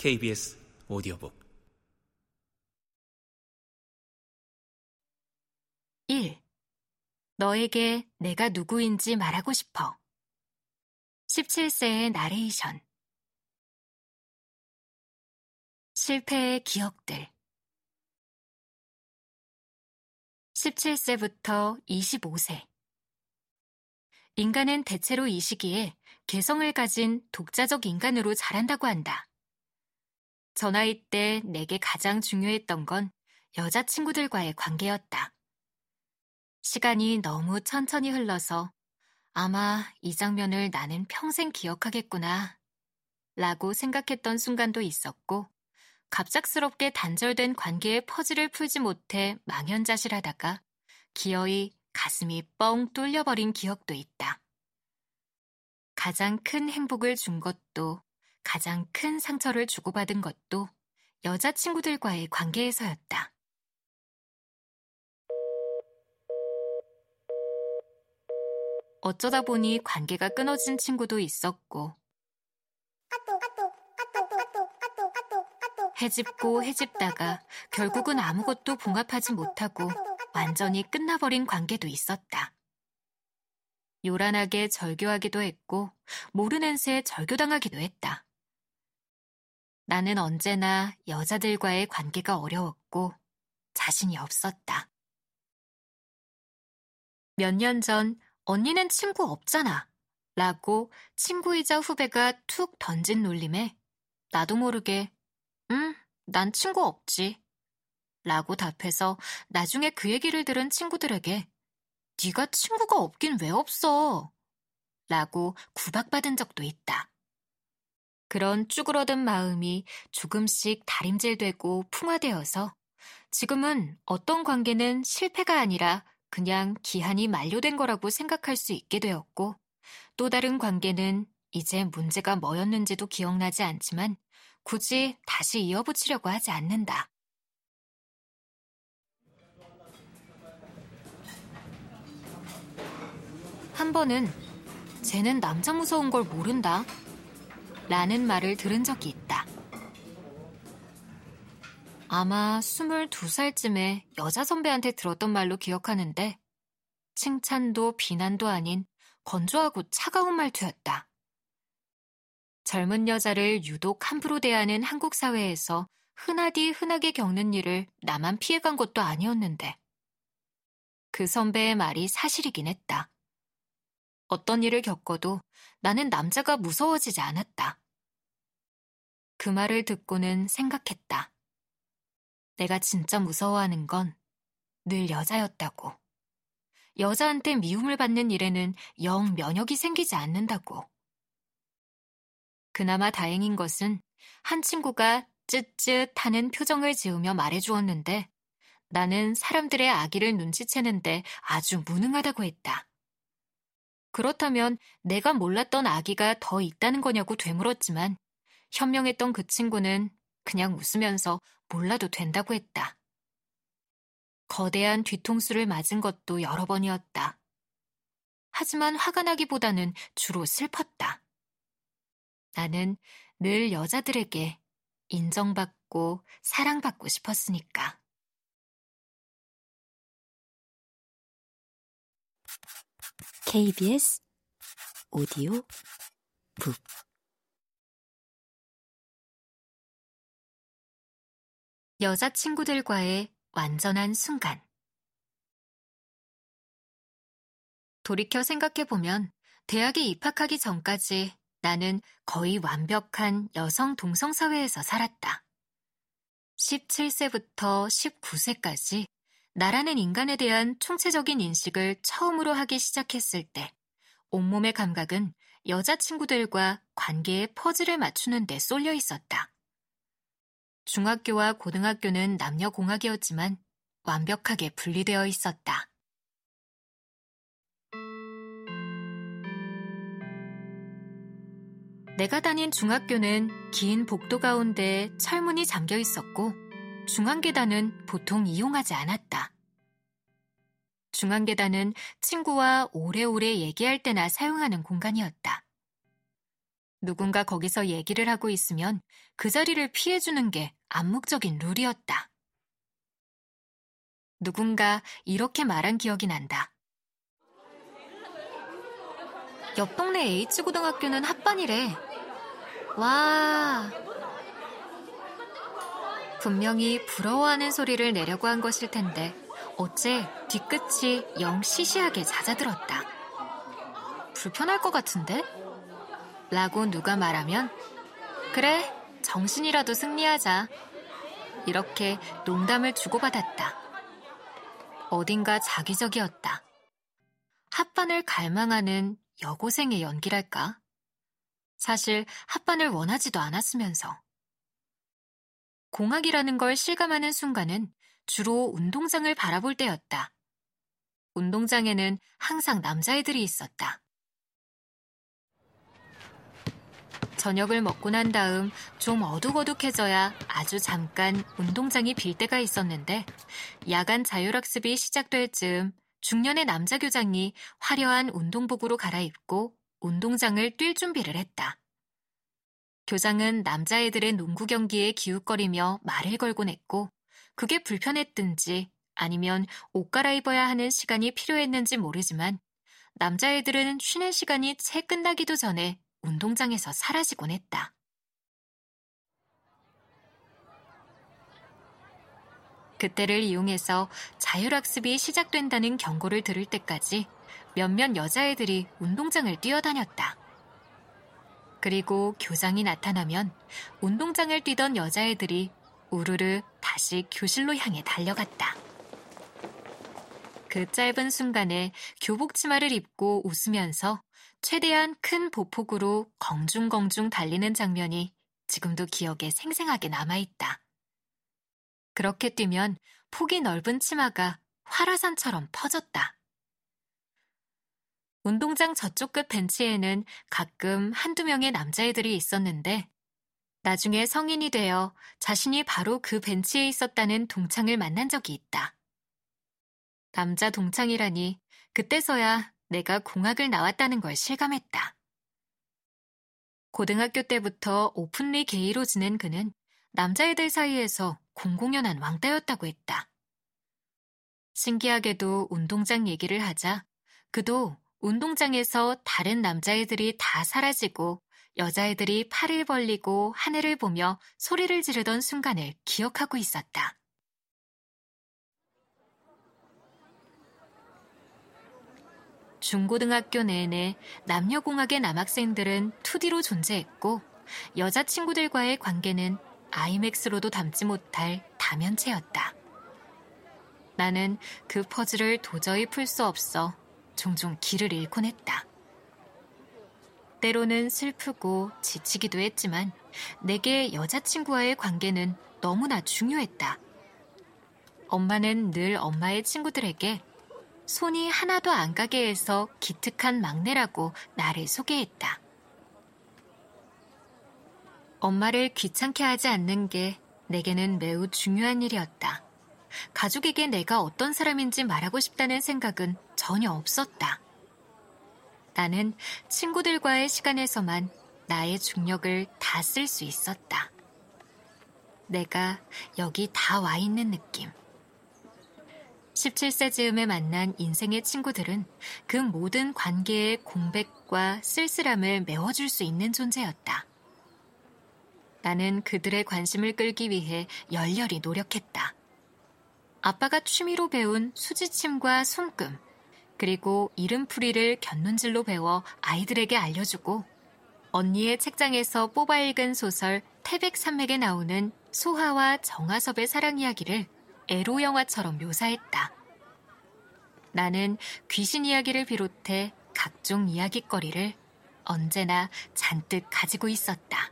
KBS 오디오북 1. 너에게 내가 누구인지 말하고 싶어. 17세의 나레이션. 실패의 기억들. 17세부터 25세. 인간은 대체로 이 시기에 개성을 가진 독자적 인간으로 자란다고 한다. 저 나이 때 내게 가장 중요했던 건 여자친구들과의 관계였다. 시간이 너무 천천히 흘러서 아마 이 장면을 나는 평생 기억하겠구나 라고 생각했던 순간도 있었고 갑작스럽게 단절된 관계의 퍼즐을 풀지 못해 망연자실하다가 기어이 가슴이 뻥 뚫려버린 기억도 있다. 가장 큰 행복을 준 것도 가장 큰 상처를 주고받은 것도 여자친구들과의 관계에서였다. 어쩌다 보니 관계가 끊어진 친구도 있었고, 해집고 해집다가 결국은 아무것도 봉합하지 못하고 완전히 끝나버린 관계도 있었다. 요란하게 절교하기도 했고, 모르는 새 절교당하기도 했다. 나는 언제나 여자들과의 관계가 어려웠고, 자신이 없었다. 몇 년 전, 언니는 친구 없잖아. 라고 친구이자 후배가 툭 던진 놀림에 나도 모르게, 응, 난 친구 없지. 라고 답해서 나중에 그 얘기를 들은 친구들에게 네가 친구가 없긴 왜 없어? 라고 구박받은 적도 있다. 그런 쭈그러든 마음이 조금씩 다림질되고 풍화되어서 지금은 어떤 관계는 실패가 아니라 그냥 기한이 만료된 거라고 생각할 수 있게 되었고 또 다른 관계는 이제 문제가 뭐였는지도 기억나지 않지만 굳이 다시 이어붙이려고 하지 않는다. 한 번은 쟤는 남자 무서운 걸 모른다. 라는 말을 들은 적이 있다. 아마 22살쯤에 여자 선배한테 들었던 말로 기억하는데 칭찬도 비난도 아닌 건조하고 차가운 말투였다. 젊은 여자를 유독 함부로 대하는 한국 사회에서 흔하디 흔하게 겪는 일을 나만 피해간 것도 아니었는데 그 선배의 말이 사실이긴 했다. 어떤 일을 겪어도 나는 남자가 무서워지지 않았다. 그 말을 듣고는 생각했다. 내가 진짜 무서워하는 건 늘 여자였다고. 여자한테 미움을 받는 일에는 영 면역이 생기지 않는다고. 그나마 다행인 것은 한 친구가 쯧쯧 하는 표정을 지으며 말해주었는데 나는 사람들의 아기를 눈치채는데 아주 무능하다고 했다. 그렇다면 내가 몰랐던 아기가 더 있다는 거냐고 되물었지만 현명했던 그 친구는 그냥 웃으면서 몰라도 된다고 했다. 거대한 뒤통수를 맞은 것도 여러 번이었다. 하지만 화가 나기보다는 주로 슬펐다. 나는 늘 여자들에게 인정받고 사랑받고 싶었으니까. KBS 오디오 북 여자친구들과의 완전한 순간. 돌이켜 생각해보면 대학에 입학하기 전까지 나는 거의 완벽한 여성 동성 사회에서 살았다. 17세부터 19세까지 나라는 인간에 대한 총체적인 인식을 처음으로 하기 시작했을 때 온몸의 감각은 여자친구들과 관계의 퍼즐을 맞추는 데 쏠려 있었다. 중학교와 고등학교는 남녀공학이었지만 완벽하게 분리되어 있었다. 내가 다닌 중학교는 긴 복도 가운데 철문이 잠겨 있었고 중앙 계단은 보통 이용하지 않았다. 중앙 계단은 친구와 오래오래 얘기할 때나 사용하는 공간이었다. 누군가 거기서 얘기를 하고 있으면 그 자리를 피해주는 게 암묵적인 룰이었다. 누군가 이렇게 말한 기억이 난다. 옆 동네 H고등학교는 합반이래. 와. 분명히 부러워하는 소리를 내려고 한 것일 텐데 어째 뒤끝이 영 시시하게 잦아들었다. 불편할 것 같은데? 라고 누가 말하면 그래, 정신이라도 승리하자. 이렇게 농담을 주고받았다. 어딘가 자기적이었다. 합반을 갈망하는 여고생의 연기랄까? 사실 합반을 원하지도 않았으면서. 공학이라는 걸 실감하는 순간은 주로 운동장을 바라볼 때였다. 운동장에는 항상 남자애들이 있었다. 저녁을 먹고 난 다음 좀 어둑어둑해져야 아주 잠깐 운동장이 빌 때가 있었는데 야간 자율학습이 시작될 즈음 중년의 남자 교장이 화려한 운동복으로 갈아입고 운동장을 뛸 준비를 했다. 교장은 남자애들의 농구 경기에 기웃거리며 말을 걸곤 했고 그게 불편했든지 아니면 옷 갈아입어야 하는 시간이 필요했는지 모르지만 남자애들은 쉬는 시간이 채 끝나기도 전에 운동장에서 사라지곤 했다. 그때를 이용해서 자율학습이 시작된다는 경고를 들을 때까지 몇몇 여자애들이 운동장을 뛰어다녔다. 그리고 교장이 나타나면 운동장을 뛰던 여자애들이 우르르 다시 교실로 향해 달려갔다. 그 짧은 순간에 교복 치마를 입고 웃으면서 최대한 큰 보폭으로 공중공중 달리는 장면이 지금도 기억에 생생하게 남아있다. 그렇게 뛰면 폭이 넓은 치마가 화라산처럼 퍼졌다. 운동장 저쪽 끝 벤치에는 가끔 한두 명의 남자애들이 있었는데 나중에 성인이 되어 자신이 바로 그 벤치에 있었다는 동창을 만난 적이 있다. 남자 동창이라니 그때서야 내가 공학을 나왔다는 걸 실감했다. 고등학교 때부터 오픈리 게이로 지낸 그는 남자애들 사이에서 공공연한 왕따였다고 했다. 신기하게도 운동장 얘기를 하자 그도 운동장에서 다른 남자애들이 다 사라지고 여자애들이 팔을 벌리고 하늘을 보며 소리를 지르던 순간을 기억하고 있었다. 중고등학교 내내 남녀공학의 남학생들은 2D로 존재했고 여자친구들과의 관계는 아이맥스로도 담지 못할 다면체였다. 나는 그 퍼즐을 도저히 풀 수 없어 종종 길을 잃곤 했다. 때로는 슬프고 지치기도 했지만 내게 여자친구와의 관계는 너무나 중요했다. 엄마는 늘 엄마의 친구들에게 손이 하나도 안 가게 해서 기특한 막내라고 나를 소개했다. 엄마를 귀찮게 하지 않는 게 내게는 매우 중요한 일이었다. 가족에게 내가 어떤 사람인지 말하고 싶다는 생각은 전혀 없었다. 나는 친구들과의 시간에서만 나의 중력을 다 쓸 수 있었다. 내가 여기 다 와 있는 느낌. 17세 즈음에 만난 인생의 친구들은 그 모든 관계의 공백과 쓸쓸함을 메워줄 수 있는 존재였다. 나는 그들의 관심을 끌기 위해 열렬히 노력했다. 아빠가 취미로 배운 수지침과 손금, 그리고 이름풀이를 곁눈질로 배워 아이들에게 알려주고 언니의 책장에서 뽑아 읽은 소설 태백산맥에 나오는 소하와 정아섭의 사랑 이야기를 에로 영화처럼 묘사했다. 나는 귀신 이야기를 비롯해 각종 이야기거리를 언제나 잔뜩 가지고 있었다.